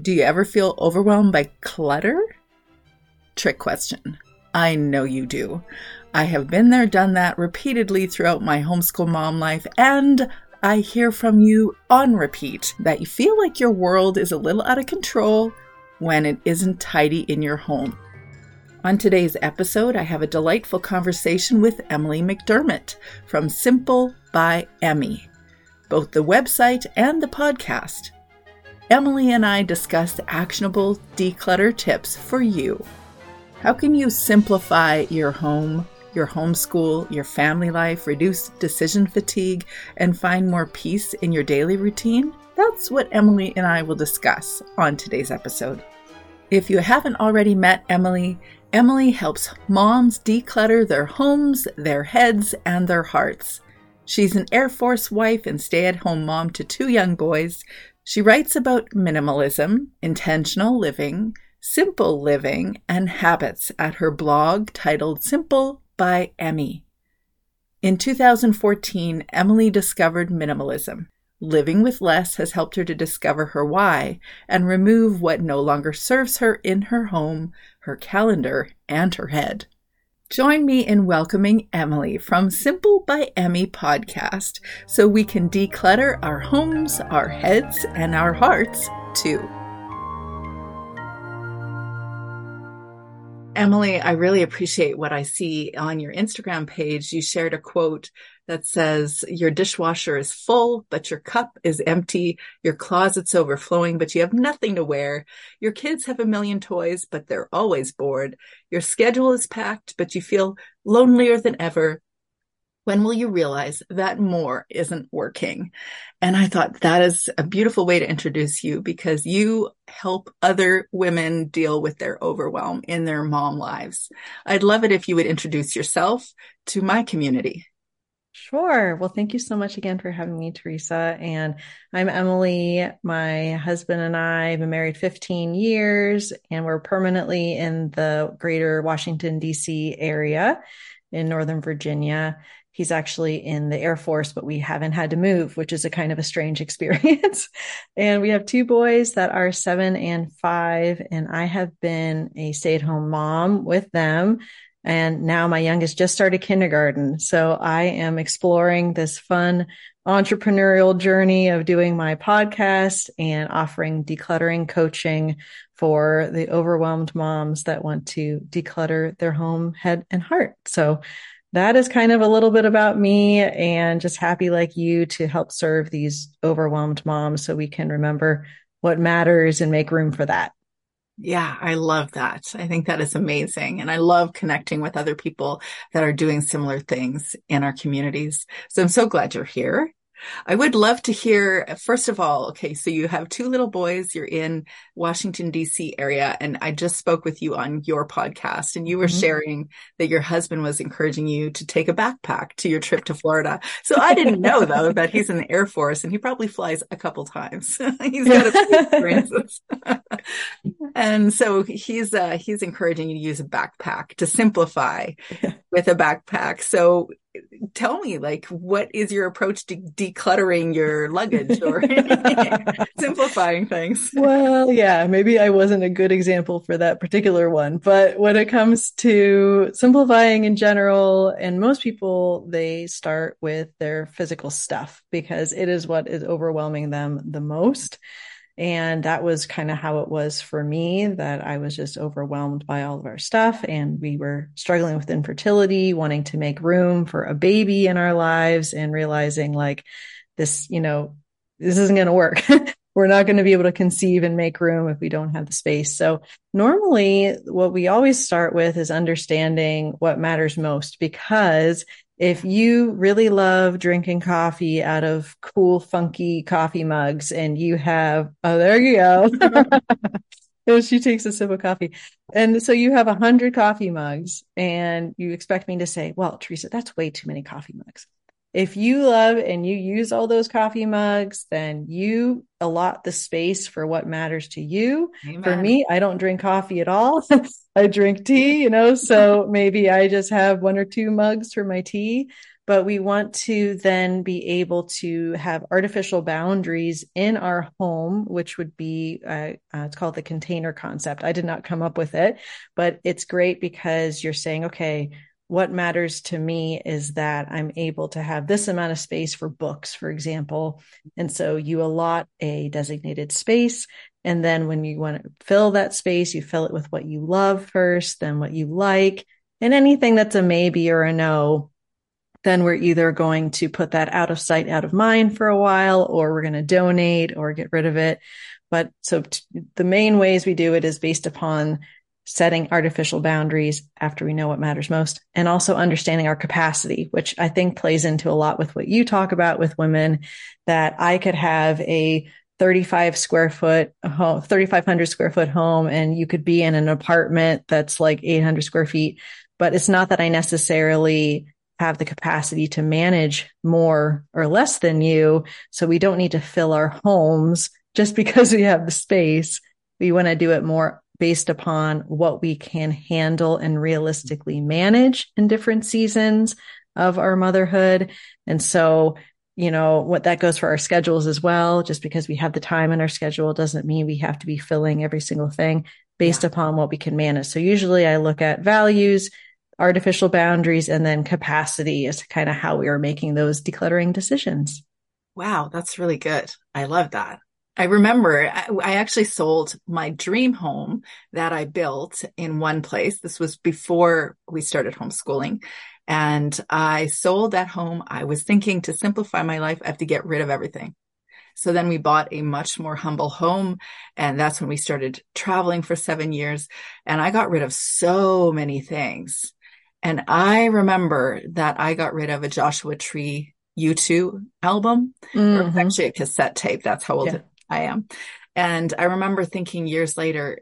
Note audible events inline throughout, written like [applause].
Do you ever feel overwhelmed by clutter? Trick question. I know you do. I have been there, done that repeatedly throughout my homeschool mom life, and I hear from you on repeat that you feel like your world is a little out of control when it isn't tidy in your home. On today's episode, I have a delightful conversation with Emily McDermott from Simple by Emmy, both the website and the podcast. Emily and I discuss actionable declutter tips for you. How can you simplify your home, your homeschool, your family life, reduce decision fatigue, and find more peace in your daily routine? That's what Emily and I will discuss on today's episode. If you haven't already met Emily, Emily helps moms declutter their homes, their heads, and their hearts. She's an Air Force wife and stay at home mom to two young boys she writes about minimalism, intentional living, simple living, and habits at her blog titled Simple by Emmy. In 2014, Emily discovered minimalism. Living with less has helped her to discover her why and remove what no longer serves her in her home, her calendar, and her head. Join me in welcoming Emily from Simple by Emmy podcast so we can declutter our homes, our heads, and our hearts too. Emily, I really appreciate what I see on your Instagram page. You shared a quote that says your dishwasher is full, but your cup is empty. Your closet's overflowing, but you have nothing to wear. Your kids have a million toys, but they're always bored. Your schedule is packed, but you feel lonelier than ever. When will you realize that more isn't working? And I thought that is a beautiful way to introduce you because you help other women deal with their overwhelm in their mom lives. I'd love it if you would introduce yourself to my community. Sure. Well, thank you so much again for having me, Teresa. And I'm Emily. My husband and I have been married 15 years, and we're permanently in the greater Washington, D.C. area in Northern Virginia. He's actually in the Air Force, but we haven't had to move, which is a kind of a strange [laughs] experience. and we have two boys that are seven and five, and I have been a stay at home mom with them and now my youngest just started kindergarten. So I am exploring this fun entrepreneurial journey of doing my podcast and offering decluttering coaching for the overwhelmed moms that want to declutter their home, head, and heart. So that is kind of a little bit about me and just happy like you to help serve these overwhelmed moms so we can remember what matters and make room for that. Yeah, I love that. I think that is amazing. And I love connecting with other people that are doing similar things in our communities. So I'm so glad you're here. I would love to hear, first of all, okay, so you have two little boys, you're in Washington, DC area, and I just spoke with you on your podcast and you were mm-hmm. sharing that your husband was encouraging you to take a backpack to your trip to [laughs] Florida. So I didn't know though that he's in the Air Force and he probably flies a couple times. [laughs] he's got a few experiences. [laughs] and so he's, uh, he's encouraging you to use a backpack to simplify with a backpack. So tell me like what is your approach to decluttering your luggage or [laughs] [laughs] simplifying things? Well yeah maybe i wasn't a good example for that particular one but when it comes to simplifying in general and most people they start with their physical stuff because it is what is overwhelming them the most and that was kind of how it was for me that I was just overwhelmed by all of our stuff. And we were struggling with infertility, wanting to make room for a baby in our lives and realizing like this, you know, this isn't going to work. [laughs] We're not going to be able to conceive and make room if we don't have the space. So normally what we always start with is understanding what matters most because if you really love drinking coffee out of cool, funky coffee mugs and you have, oh, there you go. [laughs] she takes a sip of coffee. And so you have a hundred coffee mugs and you expect me to say, well, Teresa, that's way too many coffee mugs if you love and you use all those coffee mugs, then you allot the space for what matters to you. Amen. For me, I don't drink coffee at all. [laughs] I drink tea, you know, so maybe I just have one or two mugs for my tea. but we want to then be able to have artificial boundaries in our home, which would be, uh, uh, it's called the container concept. I did not come up with it, but it's great because you're saying, okay, what matters to me is that I'm able to have this amount of space for books, for example. And so you allot a designated space. And then when you want to fill that space, you fill it with what you love first, then what you like, and anything that's a maybe or a no. Then we're either going to put that out of sight, out of mind for a while, or we're going to donate or get rid of it. But so t- the main ways we do it is based upon setting artificial boundaries after we know what matters most and also understanding our capacity, which I think plays into a lot with what you talk about with women that I could have a 35 square foot home, 3,500 square foot home, and you could be in an apartment that's like 800 square feet. But it's not that I necessarily have the capacity to manage more or less than you. So we don't need to fill our homes just [laughs] because we have the space. We want to do it more based upon what we can handle and realistically manage in different seasons of our motherhood. And so, you know, what that goes for our schedules as well. Just because we have the time in our schedule doesn't mean we have to be filling every single thing based yeah. upon what we can manage. So usually I look at values, artificial boundaries, and then capacity is kind of how we are making those decluttering decisions. Wow, that's really good. I love that. I remember I, I, actually sold my dream home that I built in one place. This was before we started homeschooling. And I sold that home. I was thinking to simplify my life, I have to get rid of everything. So then we bought a much more humble home. And that's when we started traveling for seven years. And I got rid of so many things. And I remember that I got rid of a Joshua Tree U2 album, mm-hmm. or actually a cassette tape. That's how old yeah. I am. And I remember thinking years later,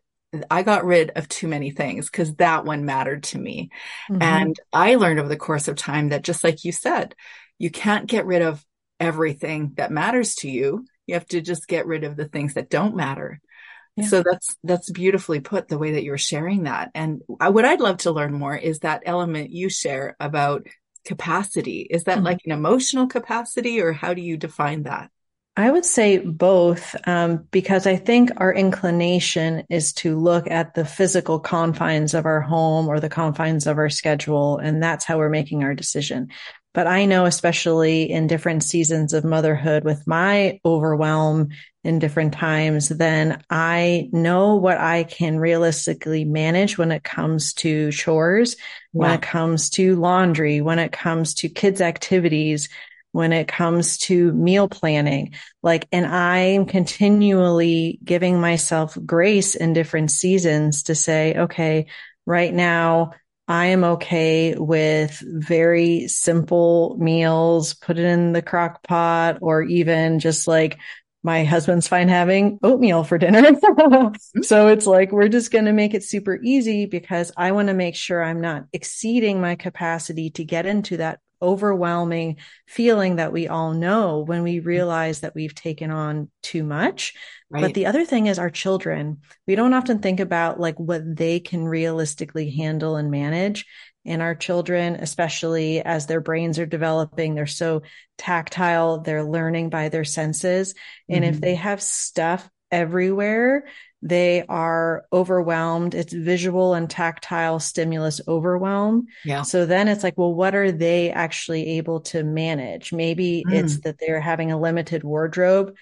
I got rid of too many things because that one mattered to me. Mm-hmm. And I learned over the course of time that just like you said, you can't get rid of everything that matters to you. You have to just get rid of the things that don't matter. Yeah. So that's that's beautifully put the way that you're sharing that. And I, what I'd love to learn more is that element you share about capacity. Is that mm-hmm. like an emotional capacity or how do you define that? I would say both, um, because I think our inclination is to look at the physical confines of our home or the confines of our schedule, and that's how we're making our decision. But I know, especially in different seasons of motherhood with my overwhelm in different times, then I know what I can realistically manage when it comes to chores, yeah. when it comes to laundry, when it comes to kids' activities, when it comes to meal planning. Like, and I'm continually giving myself grace in different seasons to say, okay, right now, I am okay with very simple meals, put it in the crock pot or even just like my husband's fine having oatmeal for dinner. [laughs] Mm-hmm. so it's like, we're just going to make it super easy because I want to make sure I'm not exceeding my capacity to get into that overwhelming feeling that we all know when we realize that we've taken on too much. Right. But the other thing is our children. We don't often think about like what they can realistically handle and manage. And our children, especially as their brains are developing, they're so tactile, they're learning by their senses. And mm-hmm. if they have stuff everywhere, they are overwhelmed. It's visual and tactile stimulus overwhelm. Yeah. So then it's like, well, what are they actually able to manage? Maybe mm. it's that they're having a limited wardrobe,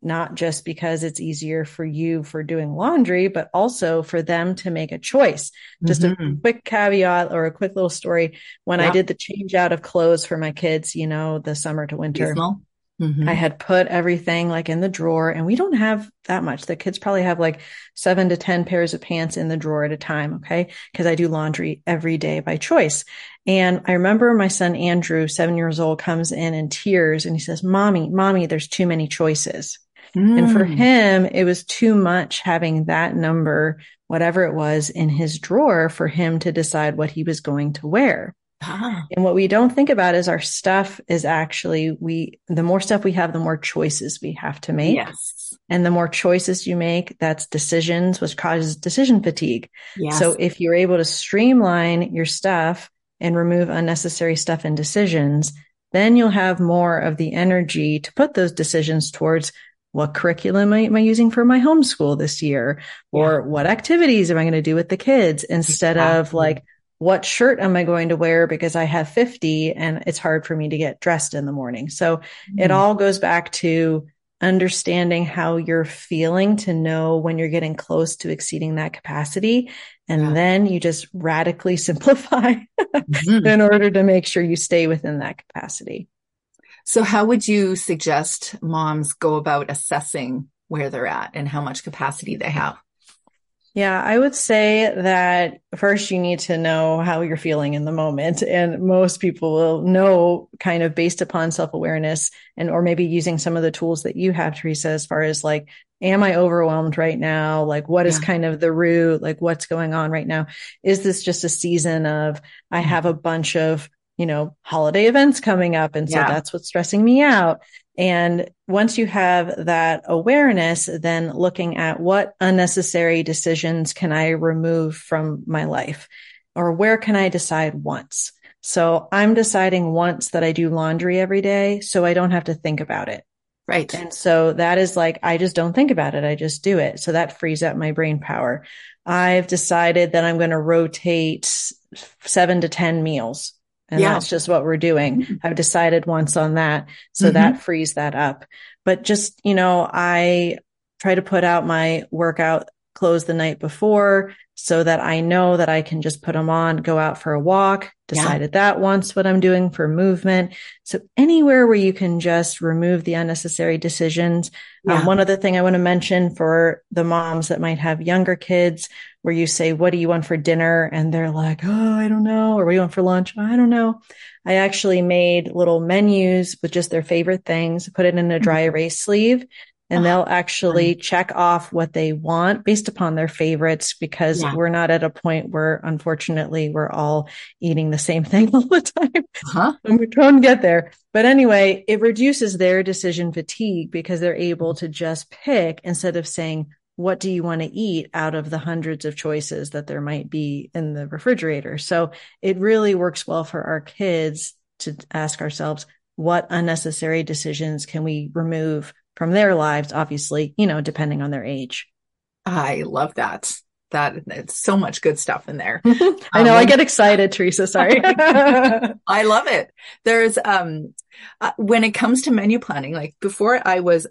not just because it's easier for you for doing laundry, but also for them to make a choice. Just mm-hmm. a quick caveat or a quick little story. When yeah. I did the change out of clothes for my kids, you know, the summer to winter. Seasonal. Mm-hmm. I had put everything like in the drawer and we don't have that much. The kids probably have like seven to 10 pairs of pants in the drawer at a time. Okay. Cause I do laundry every day by choice. And I remember my son, Andrew, seven years old, comes in in tears and he says, mommy, mommy, there's too many choices. Mm. And for mm. him, it was too much having that number, whatever it was in his drawer for him to decide what he was going to wear. Ah. And what we don't think about is our stuff is actually we the more stuff we have, the more choices we have to make. Yes. And the more choices you make, that's decisions, which causes decision fatigue. Yes. So if you're able to streamline your stuff and remove unnecessary stuff and decisions, then you'll have more of the energy to put those decisions towards what curriculum am I using for my homeschool this year? Or yeah. what activities am I going to do with the kids instead exactly. of like, what shirt am I going to wear because I have 50 and it's hard for me to get dressed in the morning. So mm-hmm. it all goes back to understanding how you're feeling to know when you're getting close to exceeding that capacity. And yeah. then you just radically [laughs] simplify mm-hmm. in order to make sure you stay within that capacity. So, how would you suggest moms go about assessing where they're at and how much capacity they have? Yeah, I would say that first you need to know how you're feeling in the moment. And most people will know kind of based upon self awareness and, or maybe using some of the tools that you have, Teresa, as far as like, am I overwhelmed right now? Like, what is yeah. kind of the root? Like, what's going on right now? Is this just a season of I mm-hmm. have a bunch of you know, holiday events coming up. And so yeah. that's what's stressing me out. And once you have that awareness, then looking at what unnecessary decisions can I remove from my life or where can I decide once? So I'm deciding once that I do laundry every day so I don't have to think about it. Right. And so that is like, I just don't think about it. I just do it. So that frees up my brain power. I've decided that I'm going to rotate seven to 10 meals and yeah. that's just what we're doing. Mm-hmm. I've decided once on that. So mm-hmm. that frees that up. But just, you know, I try to put out my workout clothes the night before so that I know that I can just put them on, go out for a walk, decided yeah. that once what I'm doing for movement. So anywhere where you can just remove the unnecessary decisions. Um, yeah. Um, one other thing I want to mention for the moms that might have younger kids where you say, what do you want for dinner? And they're like, Oh, I don't know. Or what do you want for lunch? I don't know. I actually made little menus with just their favorite things, put it in a dry mm-hmm. erase sleeve and oh, they'll actually check off what they want based upon their favorites because yeah. we're not at a point where unfortunately we're all eating the same [laughs] thing all the time huh? and we're trying to get there. But anyway it reduces their decision fatigue because they're able mm-hmm. to just pick instead of saying what do you want to eat out of the hundreds of choices that there might be in the refrigerator? So it really works well for our kids to ask ourselves what unnecessary decisions can we remove from their lives, obviously, you know, depending on their age. I love that. That it's so much good stuff in there. [laughs] I know. Um, I get excited, Teresa. Sorry. [laughs] I love it. There's, um, uh, when it comes to menu planning, like before I was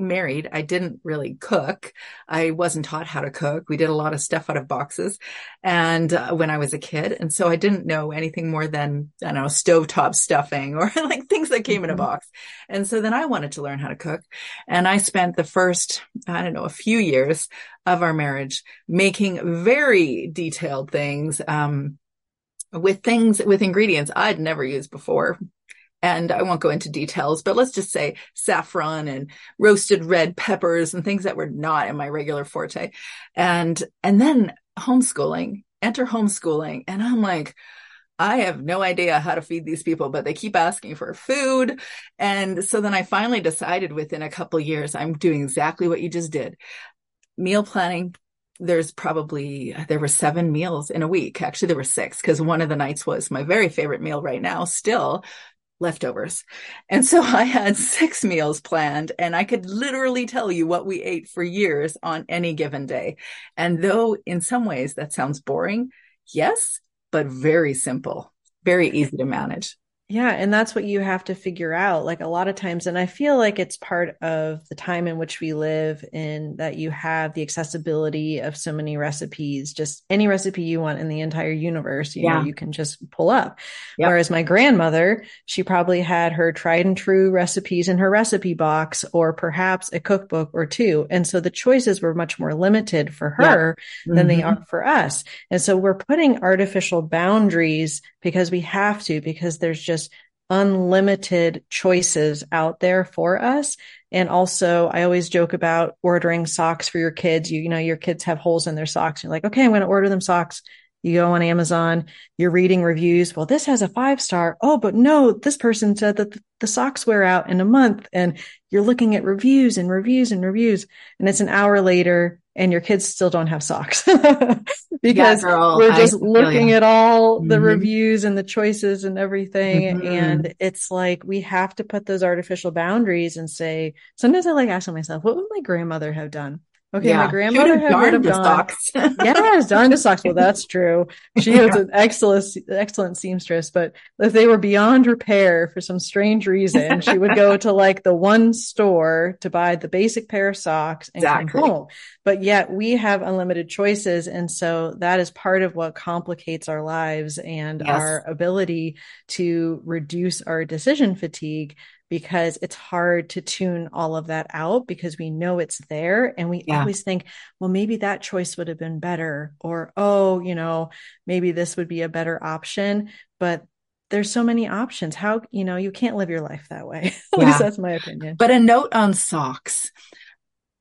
married, I didn't really cook. I wasn't taught how to cook. We did a lot of stuff out of boxes and uh, when I was a kid. And so I didn't know anything more than, I don't know, stovetop stuffing [laughs] or like things that came in a mm-hmm. box. And so then I wanted to learn how to cook. And I spent the first, I don't know, a few years of our marriage making very detailed things, um, with things, with ingredients I'd never used before and I won't go into details, but let's just say saffron and roasted red peppers and things that were not in my regular forte. And, and then homeschooling, enter homeschooling. And I'm like, I have no idea how to feed these people, but they keep asking for food. And so then I finally decided within a couple years, I'm doing exactly what you just did. Meal planning, there's probably there were seven meals in a week actually there were six because one of the nights was my very favorite meal right now still leftovers. And so I had six meals planned and I could literally tell you what we ate for years on any given day. And though in some ways that sounds boring, yes, but very simple, very easy to manage. Yeah. And that's what you have to figure out. Like a lot of times, and I feel like it's part of the time in which we live in that you have the accessibility of so many recipes, just any recipe you want in the entire universe, you yeah. know, you can just pull up. Yep. Whereas my grandmother, she probably had her tried and true recipes in her recipe box or perhaps a cookbook or two. And so the choices were much more limited for her yeah. than mm-hmm. they are for us. And so we're putting artificial boundaries because we have to, because there's just unlimited choices out there for us. And also, I always joke about ordering socks for your kids. You, you know, your kids have holes in their socks. You're like, okay, I'm going to order them socks. You go on Amazon, you're reading reviews. Well, this has a five star. Oh, but no, this person said that the socks wear out in a month. And you're looking at reviews and reviews and reviews. And it's an hour later and your kids still don't have socks [laughs] because yeah, girl, we're just looking at all the mm-hmm. reviews and the choices and everything. Mm-hmm. And it's like we have to put those artificial boundaries and say, sometimes I like asking myself, what would my grandmother have done? Okay, yeah. my grandmother had heard of Dawn. Socks. [laughs] [laughs] yes, Dawn socks. Well, that's true. She [laughs] was an excellent, excellent seamstress. But if they were beyond repair for some strange reason, she would go to like the one store to buy the basic pair of socks and exactly. come home. But yet we have unlimited choices, and so that is part of what complicates our lives and yes. our ability to reduce our decision fatigue because it's hard to tune all of that out because we know it's there. And we yeah. always think well maybe that choice would have been better or oh you know maybe this would be a better option. But there's so many options. How you know you can't live your life that way. [laughs] At yeah. least that's my opinion. But a note on socks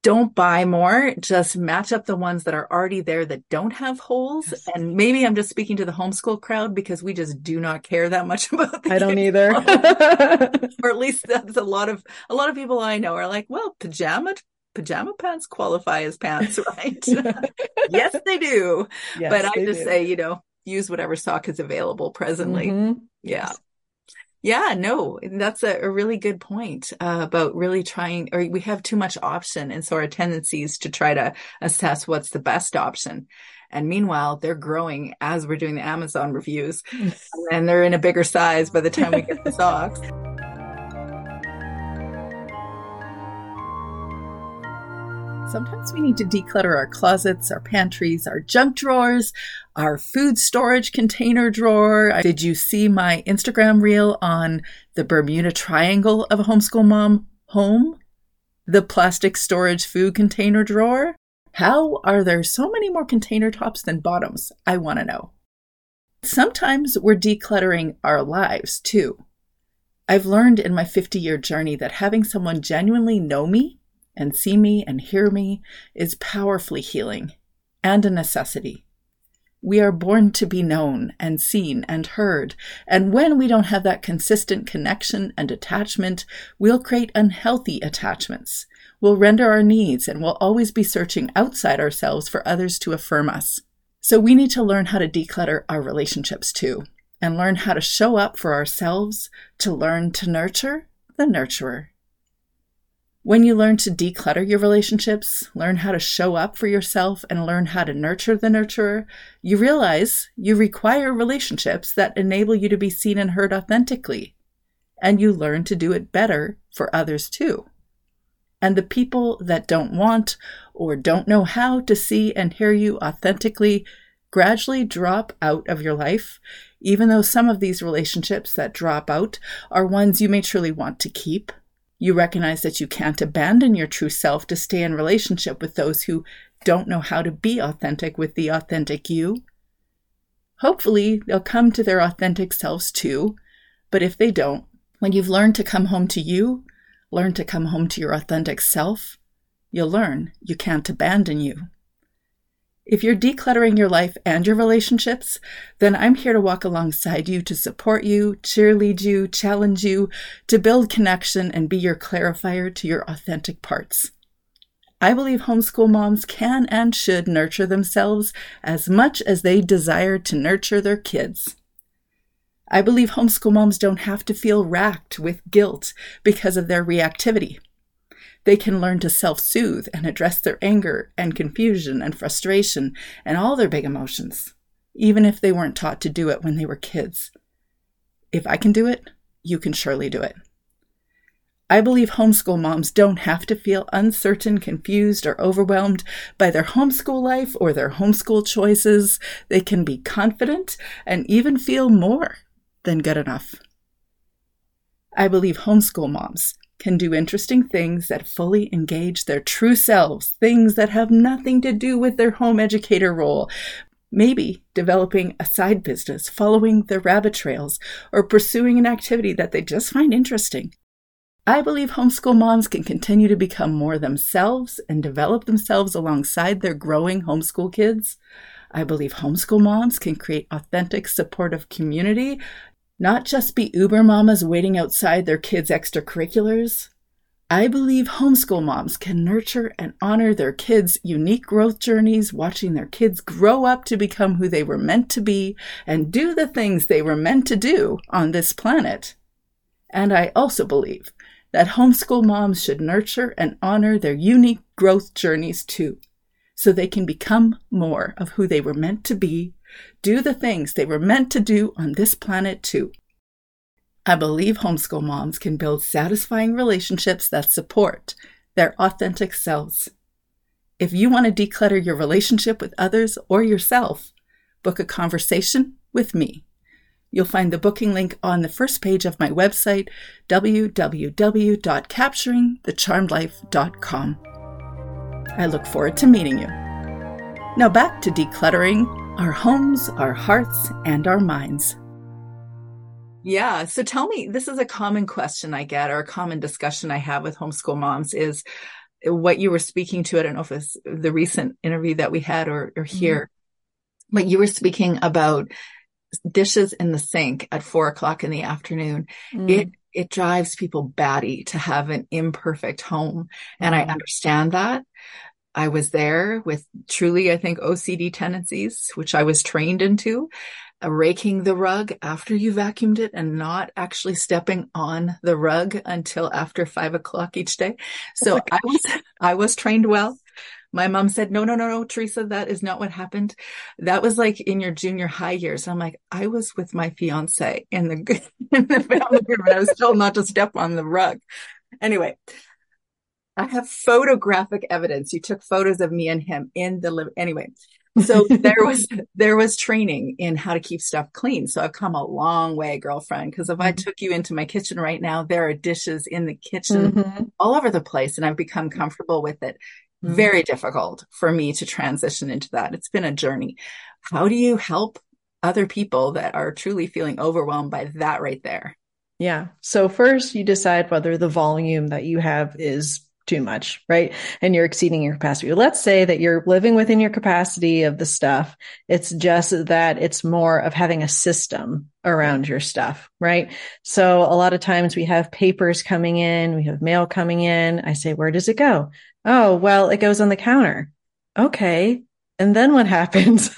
don't buy more. Just match up the ones that are already there that don't have holes. Yes. And maybe I'm just speaking to the homeschool crowd because we just do not care that much [laughs] about I don't either. [laughs] or at least that's a lot of, a lot of people I know are like, well, pajama, pajama pants qualify as pants, [laughs] right? yes, they do. Yes, but I just do. say, you know, use whatever sock is available presently. Mm-hmm. Yeah. Yes. Yeah, no, that's a, a really good point uh, about really trying, or we have too much option. And so our tendency is to try to assess what's the best option. And meanwhile, they're growing as we're doing the Amazon reviews [laughs] and they're in a bigger size by the time we get the [laughs] socks. Sometimes we need to declutter our closets, our pantries, our junk drawers, our food storage container drawer. Did you see my Instagram reel on the Bermuda Triangle of a homeschool mom home? The plastic storage food container drawer? How are there so many more container tops than bottoms? I want to know. Sometimes we're decluttering our lives too. I've learned in my 50 year journey that having someone genuinely know me and see me and hear me is powerfully healing and a necessity. We are born to be known and seen and heard, and when we don't have that consistent connection and attachment, we'll create unhealthy attachments. We'll render our needs and we'll always be searching outside ourselves for others to affirm us. So we need to learn how to declutter our relationships too, and learn how to show up for ourselves, to learn to nurture the nurturer. When you learn to declutter your relationships, learn how to show up for yourself, and learn how to nurture the nurturer, you realize you require relationships that enable you to be seen and heard authentically. And you learn to do it better for others too. And the people that don't want or don't know how to see and hear you authentically gradually drop out of your life, even though some of these relationships that drop out are ones you may truly want to keep you recognize that you can't abandon your true self to stay in relationship with those who don't know how to be authentic with the authentic you. Hopefully, they'll come to their authentic selves too, but if they don't, when you've learned to come home to you, learn to come home to your authentic self, you'll learn you can't abandon you. If you're decluttering your life and your relationships, then I'm here to walk alongside you to support you, cheerlead you, challenge you, to build connection and be your clarifier to your authentic parts. I believe homeschool moms can and should nurture themselves as much as they desire to nurture their kids. I believe homeschool moms don't have to feel racked with guilt because of their reactivity. They can learn to self soothe and address their anger and confusion and frustration and all their big emotions, even if they weren't taught to do it when they were kids. If I can do it, you can surely do it. I believe homeschool moms don't have to feel uncertain, confused, or overwhelmed by their homeschool life or their homeschool choices. They can be confident and even feel more than good enough. I believe homeschool moms can do interesting things that fully engage their true selves, things that have nothing to do with their home educator role. Maybe developing a side business, following their rabbit trails, or pursuing an activity that they just find interesting. I believe homeschool moms can continue to become more themselves and develop themselves alongside their growing homeschool kids. I believe homeschool moms can create authentic, supportive community, not just be Uber mamas waiting outside their kids' extracurriculars. I believe homeschool moms can nurture and honor their kids' unique growth journeys, watching their kids grow up to become who they were meant to be and do the things they were meant to do on this planet. And I also believe that homeschool moms should nurture and honor their unique growth journeys too, so they can become more of who they were meant to be, do the things they were meant to do on this planet too. I believe homeschool moms can build satisfying relationships that support their authentic selves. If you want to declutter your relationship with others or yourself, book a conversation with me. You'll find the booking link on the first page of my website, www.capturingthecharmedlife.com. I look forward to meeting you. Now back to decluttering our homes, our hearts, and our minds. Yeah. So tell me, this is a common question I get or a common discussion I have with homeschool moms is what you were speaking to. I don't know if it's the recent interview that we had or, or mm-hmm. here, mm-hmm. but you were speaking about dishes in the sink at four o'clock in the afternoon. Mm. It, it drives people batty to have an imperfect home. And mm. I understand that. I was there with truly, I think, OCD tendencies, which I was trained into uh, raking the rug after you vacuumed it and not actually stepping on the rug until after five o'clock each day. Oh so oh I was, I was trained well. My mom said, no, no, no, no, Teresa, that is not what happened. That was like in your junior high years. I'm like, I was with my fiance in the, [laughs] in the family room and I was told not to step on the rug. Anyway, I have photographic evidence. You took photos of me and him in the living. Anyway, so [laughs] there was there was training in how to keep stuff clean. So I've come a long way, girlfriend. Because if mm-hmm. I took you into my kitchen right now, there are dishes in the kitchen mm-hmm. all over the place, and I've become comfortable with it. Mm-hmm. Very difficult for me to transition into that. It's been a journey. How do you help other people that are truly feeling overwhelmed by that right there? Yeah. So first you decide whether the volume that you have is too much, right? And you're exceeding your capacity. Let's say that you're living within your capacity of the stuff. It's just that it's more of having a system around your stuff, right? So a lot of times we have papers coming in, we have mail coming in. I say, where does it go? Oh, well, it goes on the counter. Okay. And then what [laughs] happens?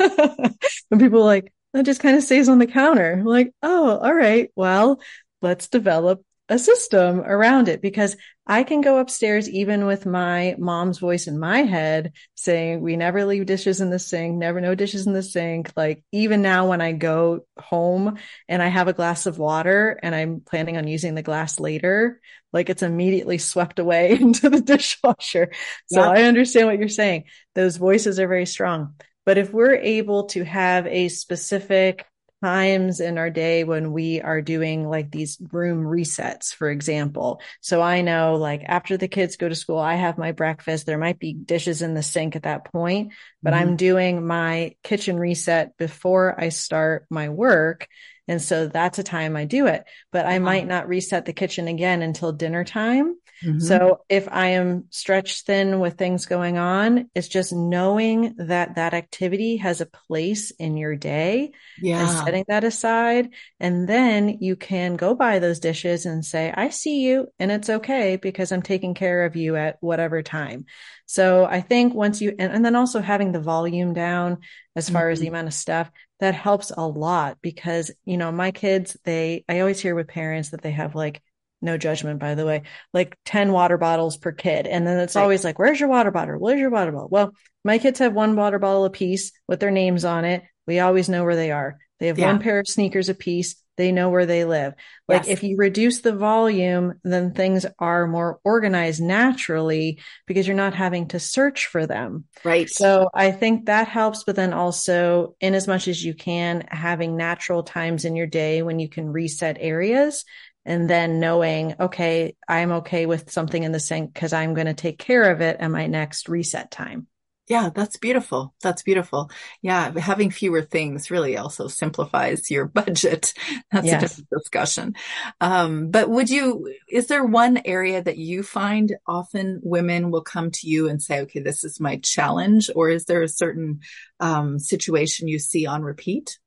when people like, that just kind of stays on the counter. I'm like, oh, all right. Well, let's develop a system around it because I can go upstairs even with my mom's voice in my head saying, we never leave dishes in the sink, never no dishes in the sink. Like even now when I go home and I have a glass of water and I'm planning on using the glass later, like it's immediately swept away [laughs] into the dishwasher. So yeah. I understand what you're saying. Those voices are very strong. But if we're able to have a specific times in our day when we are doing like these room resets, for example. So I know like after the kids go to school, I have my breakfast. There might be dishes in the sink at that point, but mm-hmm. I'm doing my kitchen reset before I start my work. And so that's a time I do it, but I might not reset the kitchen again until dinner time. Mm-hmm. So if I am stretched thin with things going on, it's just knowing that that activity has a place in your day yeah. and setting that aside. And then you can go by those dishes and say, I see you and it's okay because I'm taking care of you at whatever time. So I think once you, and, and then also having the volume down as far mm-hmm. as the mm-hmm. amount of stuff, that helps a lot because, you know, my kids, they, I always hear with parents that they have like no judgment, by the way, like 10 water bottles per kid. And then it's right. always like, where's your water bottle? Where's your water bottle? Well, my kids have one water bottle a piece with their names on it. We always know where they are. They have yeah. one pair of sneakers a piece. They know where they live. Like yes. if you reduce the volume, then things are more organized naturally because you're not having to search for them. Right. So I think that helps. But then also in as much as you can, having natural times in your day when you can reset areas and then knowing, okay, I'm okay with something in the sink because I'm going to take care of it at my next reset time. Yeah, that's beautiful. That's beautiful. Yeah, having fewer things really also simplifies your [laughs] budget. That's yes. a different discussion. Um, but would you, is there one area that you find often women will come to you and say, okay, this is my challenge? Or is there a certain um, situation you see on repeat?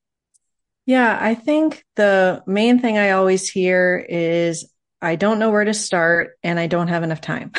Yeah, I think the main thing I always hear is I don't know where to start and I don't have enough time.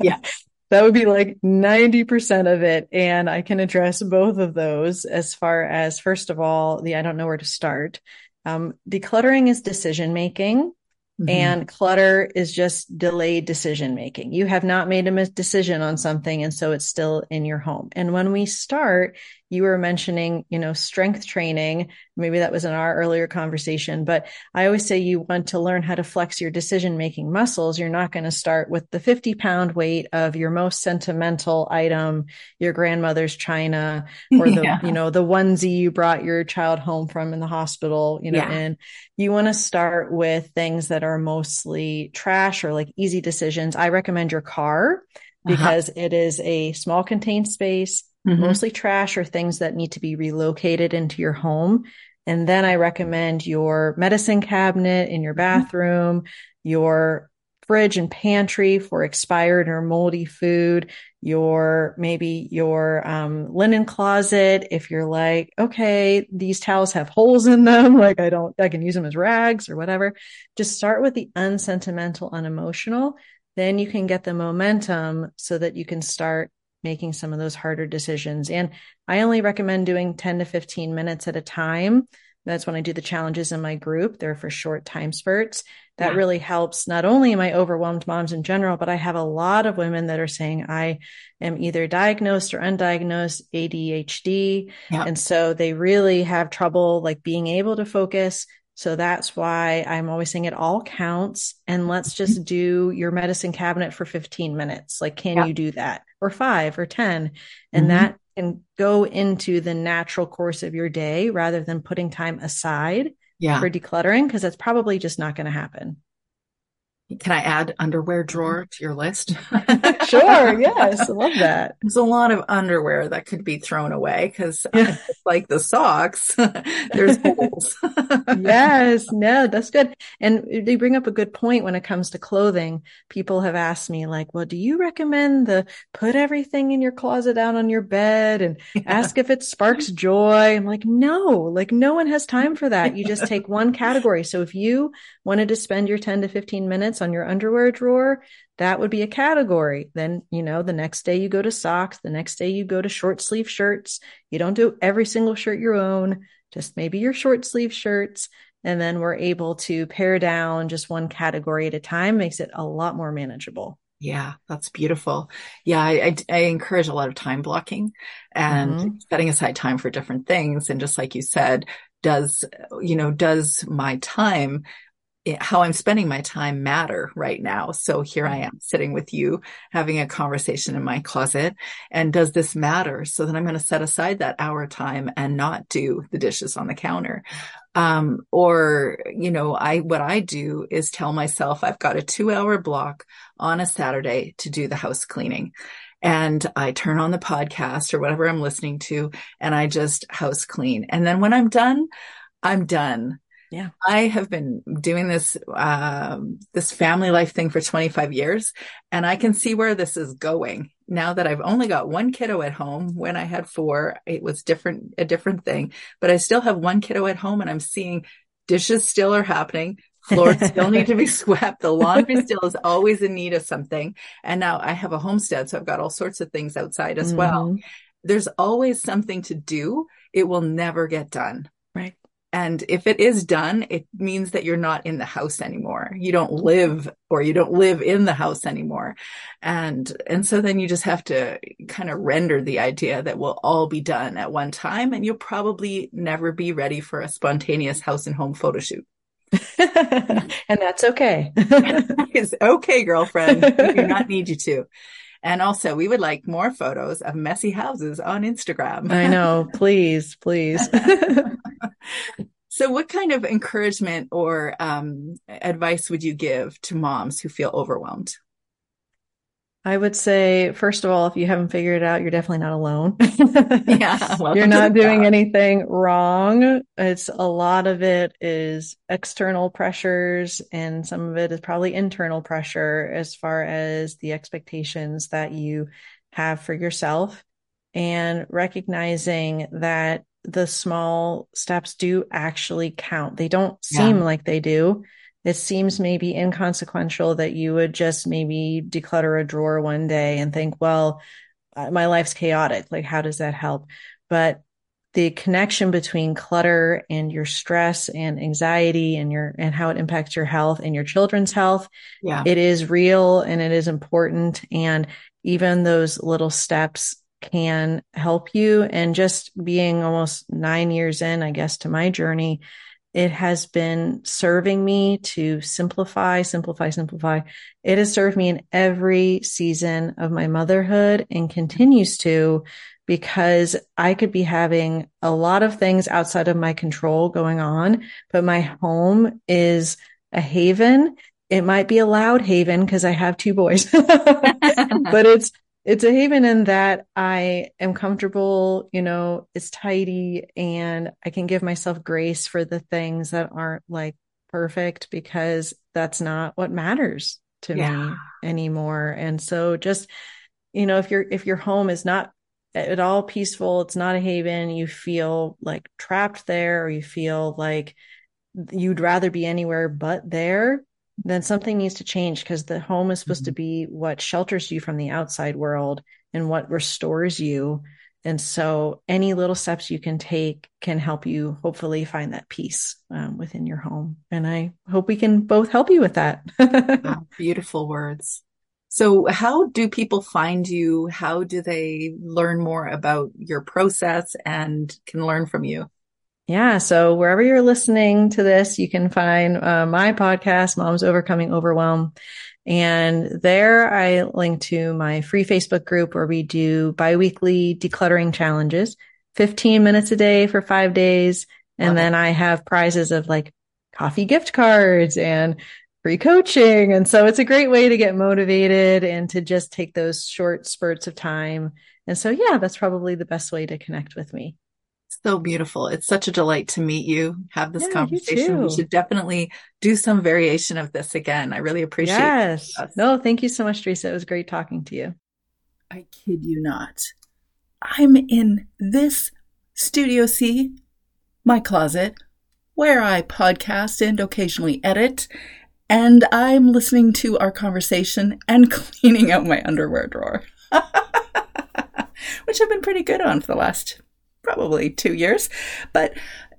yeah. [laughs] That would be like 90% of it. And I can address both of those as far as, first of all, the I don't know where to start. Um, decluttering is decision making. Mm-hmm. And clutter is just delayed decision making. You have not made a decision on something. And so it's still in your home. And when we start, you were mentioning, you know, strength training. Maybe that was in our earlier conversation, but I always say you want to learn how to flex your decision making muscles. You're not going to start with the 50 pound weight of your most sentimental item, your grandmother's china, [laughs] or the, yeah. you know, the onesie you brought your child home from in the hospital, you know, yeah. and you want to start with things that are mostly trash or like easy decisions. I recommend your car uh-huh. because uh-huh. it is a small contained space mm-hmm. mostly trash or things that need to be relocated into your home. And then I recommend your medicine cabinet in your mm-hmm. bathroom, your fridge and pantry for expired or moldy food, your maybe your um, linen closet. If you're like, okay, these towels have holes in them, [laughs] like I don't, I can use them as rags or whatever. Just start with the unsentimental, unemotional. Then you can get the momentum so that you can start making some of those harder decisions. And I only recommend doing 10 to 15 minutes at a time. That's when I do the challenges in my group. They're for short time spurts. That yeah. really helps. Not only am I overwhelmed moms in general, but I have a lot of women that are saying I am either diagnosed or undiagnosed ADHD. Yeah. And so they really have trouble like being able to focus. So that's why I'm always saying it all counts. And let's just mm-hmm. do your medicine cabinet for 15 minutes. Like, can yeah. you do that? Or five or 10. And mm-hmm. that can go into the natural course of your day rather than putting time aside yeah. for decluttering, because that's probably just not going to happen. Can I add underwear drawer to your list? [laughs] sure. Yes. I love that. [laughs] There's a lot of underwear that could be thrown away because yeah. like the socks, [laughs] there's holes. yes. No, that's good. And they bring up a good point when it comes to clothing. People have asked me like, well, do you recommend the put everything in your closet down on your bed and yeah. ask if it sparks joy? I'm like, no, like no one has time for that. You just take one category. So if you wanted to spend your 10 to 15 minutes on your underwear drawer, that would be a category. Then, you know, the next day you go to socks, the next day you go to short sleeve shirts. You don't do every single shirt your own, just maybe your short sleeve shirts. And then we're able to pare down just one category at a time, makes it a lot more manageable. Yeah, that's beautiful. Yeah, I, I, I, encourage a lot of time blocking and mm-hmm. setting aside time for different things. And just like you said, does, you know, does my time how I'm spending my time matter right now. So here I am sitting with you having a conversation in my closet. And does this matter? So then I'm going to set aside that hour time and not do the dishes on the counter. Um, or, you know, I, what I do is tell myself I've got a two hour block on a Saturday to do the house cleaning and I turn on the podcast or whatever I'm listening to and I just house clean. And then when I'm done, I'm done. Yeah. I have been doing this, um, this family life thing for 25 years and I can see where this is going now that I've only got one kiddo at home. When I had four, it was different, a different thing, but I still have one kiddo at home and I'm seeing dishes still are happening. Floors [laughs] still need to be swept. The laundry still is always in need of something. And now I have a homestead. So I've got all sorts of things outside as mm-hmm. well. There's always something to do. It will never get done. And if it is done, it means that you're not in the house anymore. You don't live or you don't live in the house anymore. And, and so then you just have to kind of render the idea that we'll all be done at one time and you'll probably never be ready for a spontaneous house and home photo shoot. [laughs] and that's okay. [laughs] it's okay, girlfriend. We do not need you to. And also, we would like more photos of messy houses on Instagram. I know. [laughs] Please, please. [laughs] so, what kind of encouragement or um, advice would you give to moms who feel overwhelmed? I would say, first of all, if you haven't figured it out, you're definitely not alone. [laughs] yeah. [laughs] You're not doing anything wrong. It's a lot of it is external pressures, and some of it is probably internal pressure as far as the expectations that you have for yourself and recognizing that the small steps do actually count. They don't seem yeah. like they do it seems maybe inconsequential that you would just maybe declutter a drawer one day and think, well, uh, my life's chaotic. Like, how does that help? But the connection between clutter and your stress and anxiety and your and how it impacts your health and your children's health yeah it is real and it is important and even those little steps can help you and just being almost 9 years in i guess to my journey it has been serving me to simplify, simplify, simplify. It has served me in every season of my motherhood and continues to because I could be having a lot of things outside of my control going on, but my home is a haven. It might be a loud haven because I have two boys, [laughs] but it's it's a haven in that I am comfortable, you know, it's tidy and I can give myself grace for the things that aren't like perfect because that's not what matters to yeah. me anymore. And so just, you know, if your if your home is not at all peaceful, it's not a haven, you feel like trapped there or you feel like you'd rather be anywhere but there, then something needs to change because the home is supposed mm-hmm. to be what shelters you from the outside world and what restores you. And so any little steps you can take can help you hopefully find that peace um, within your home. And I hope we can both help you with that. wow, [laughs] beautiful words. So how do people find you? How do they learn more about your process and can learn from you? Yeah. So wherever you're listening to this, you can find uh, my podcast, Moms Overcoming Overwhelm. And there I link to my free Facebook group where we do biweekly decluttering challenges, 15 minutes a day for five days. And Love then it. I have prizes of like coffee gift cards and free coaching. And so it's a great way to get motivated and to just take those short spurts of time. And so, yeah, that's probably the best way to connect with me. So beautiful. It's such a delight to meet you, have this yeah, conversation. We should definitely do some variation of this again. I really appreciate it. Yes. No, thank you so much, Teresa. It was great talking to you. I kid you not. I'm in this Studio C, my closet, where I podcast and occasionally edit, and I'm listening to our conversation and [laughs] cleaning out my underwear drawer, [laughs] which I've been pretty good on for the last probably two years. But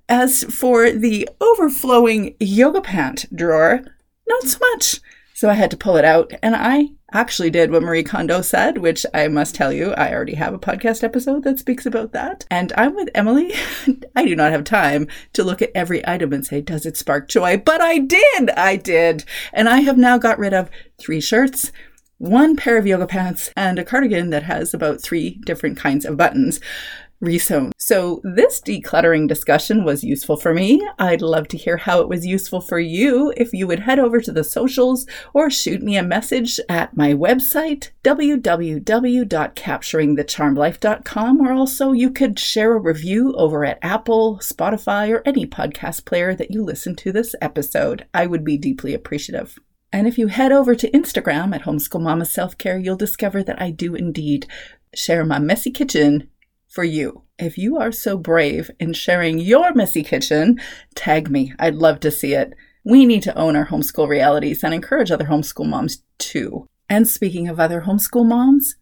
as for the overflowing yoga pant drawer, not so much. So I had to pull it out, and I actually did what Marie Kondo said, which I must tell you, I already have a podcast episode that speaks about that. And I'm with Emily. [laughs] I do not have time to look at every item and say, does it spark joy? But I did. I did. And I have now got rid of three shirts, one pair of yoga pants, and a cardigan that has about three different kinds of buttons resewn. So this decluttering discussion was useful for me. I'd love to hear how it was useful for you if you would head over to the socials or shoot me a message at my website, www.capturingthecharmedlife.com, or also you could share a review over at Apple, Spotify, or any podcast player that you listen to this episode. I would be deeply appreciative. And if you head over to Instagram at Homeschool Mama Self Care, you'll discover that I do indeed share my messy kitchen for you. If you are so brave in sharing your messy kitchen, tag me. I'd love to see it. We need to own our homeschool realities and encourage other homeschool moms too. And speaking of other homeschool moms,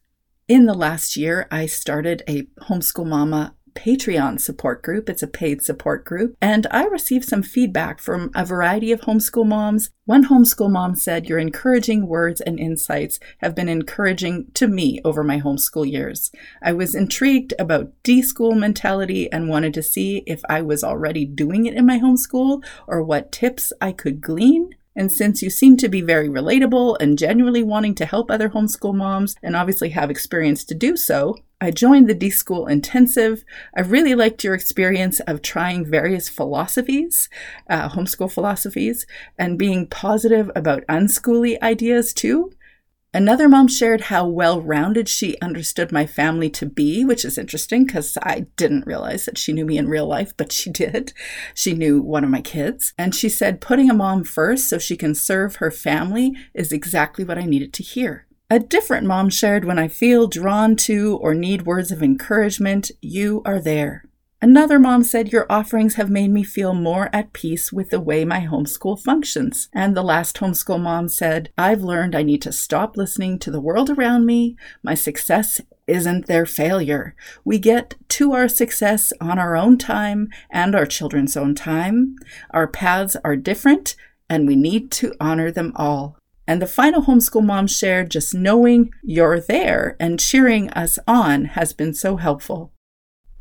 in the last year, I started a homeschool mama Patreon support group. It's a paid support group. And I received some feedback from a variety of homeschool moms. One homeschool mom said, Your encouraging words and insights have been encouraging to me over my homeschool years. I was intrigued about D school mentality and wanted to see if I was already doing it in my homeschool or what tips I could glean. And since you seem to be very relatable and genuinely wanting to help other homeschool moms and obviously have experience to do so, I joined the D School Intensive. I really liked your experience of trying various philosophies, uh, homeschool philosophies, and being positive about unschooly ideas too. Another mom shared how well rounded she understood my family to be, which is interesting because I didn't realize that she knew me in real life, but she [laughs] did. She knew one of my kids. And she said, putting a mom first so she can serve her family is exactly what I needed to hear. A different mom shared, when I feel drawn to or need words of encouragement, you are there. Another mom said, Your offerings have made me feel more at peace with the way my homeschool functions. And the last homeschool mom said, I've learned I need to stop listening to the world around me. My success isn't their failure. We get to our success on our own time and our children's own time. Our paths are different, and we need to honor them all. And the final homeschool mom shared just knowing you're there and cheering us on has been so helpful.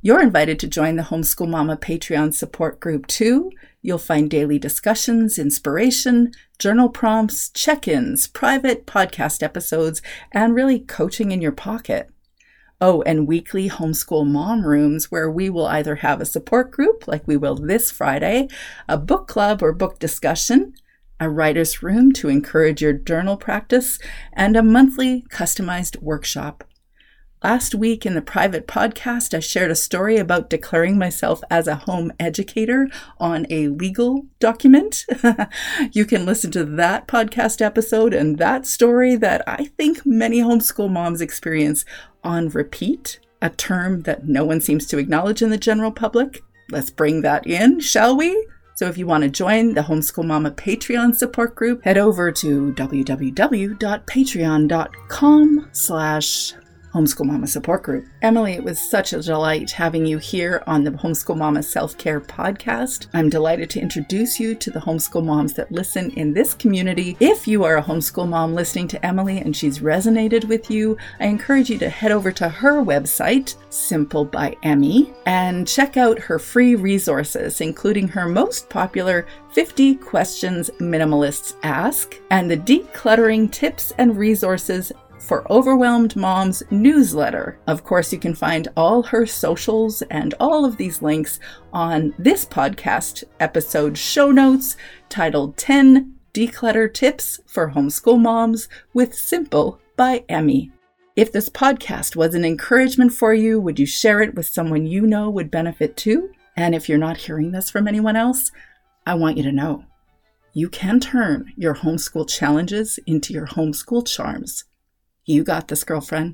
You're invited to join the Homeschool Mama Patreon support group too. You'll find daily discussions, inspiration, journal prompts, check ins, private podcast episodes, and really coaching in your pocket. Oh, and weekly homeschool mom rooms where we will either have a support group, like we will this Friday, a book club or book discussion, a writer's room to encourage your journal practice, and a monthly customized workshop. Last week in the private podcast, I shared a story about declaring myself as a home educator on a legal document. [laughs] you can listen to that podcast episode and that story that I think many homeschool moms experience on repeat, a term that no one seems to acknowledge in the general public. Let's bring that in, shall we? So if you want to join the Homeschool Mama Patreon support group, head over to www.patreon.com slash Homeschool Mama support group. Emily, it was such a delight having you here on the Homeschool Mama Self Care podcast. I'm delighted to introduce you to the homeschool moms that listen in this community. If you are a homeschool mom listening to Emily and she's resonated with you, I encourage you to head over to her website, Simple by Emmy, and check out her free resources, including her most popular 50 Questions Minimalists Ask and the Decluttering Tips and Resources for Overwhelmed Moms newsletter. Of course, you can find all her socials and all of these links on this podcast episode show notes titled 10 Declutter Tips for Homeschool Moms with Simple by Emmy. If this podcast was an encouragement for you, would you share it with someone you know would benefit too? And if you're not hearing this from anyone else, I want you to know you can turn your homeschool challenges into your homeschool charms. You got this, girlfriend.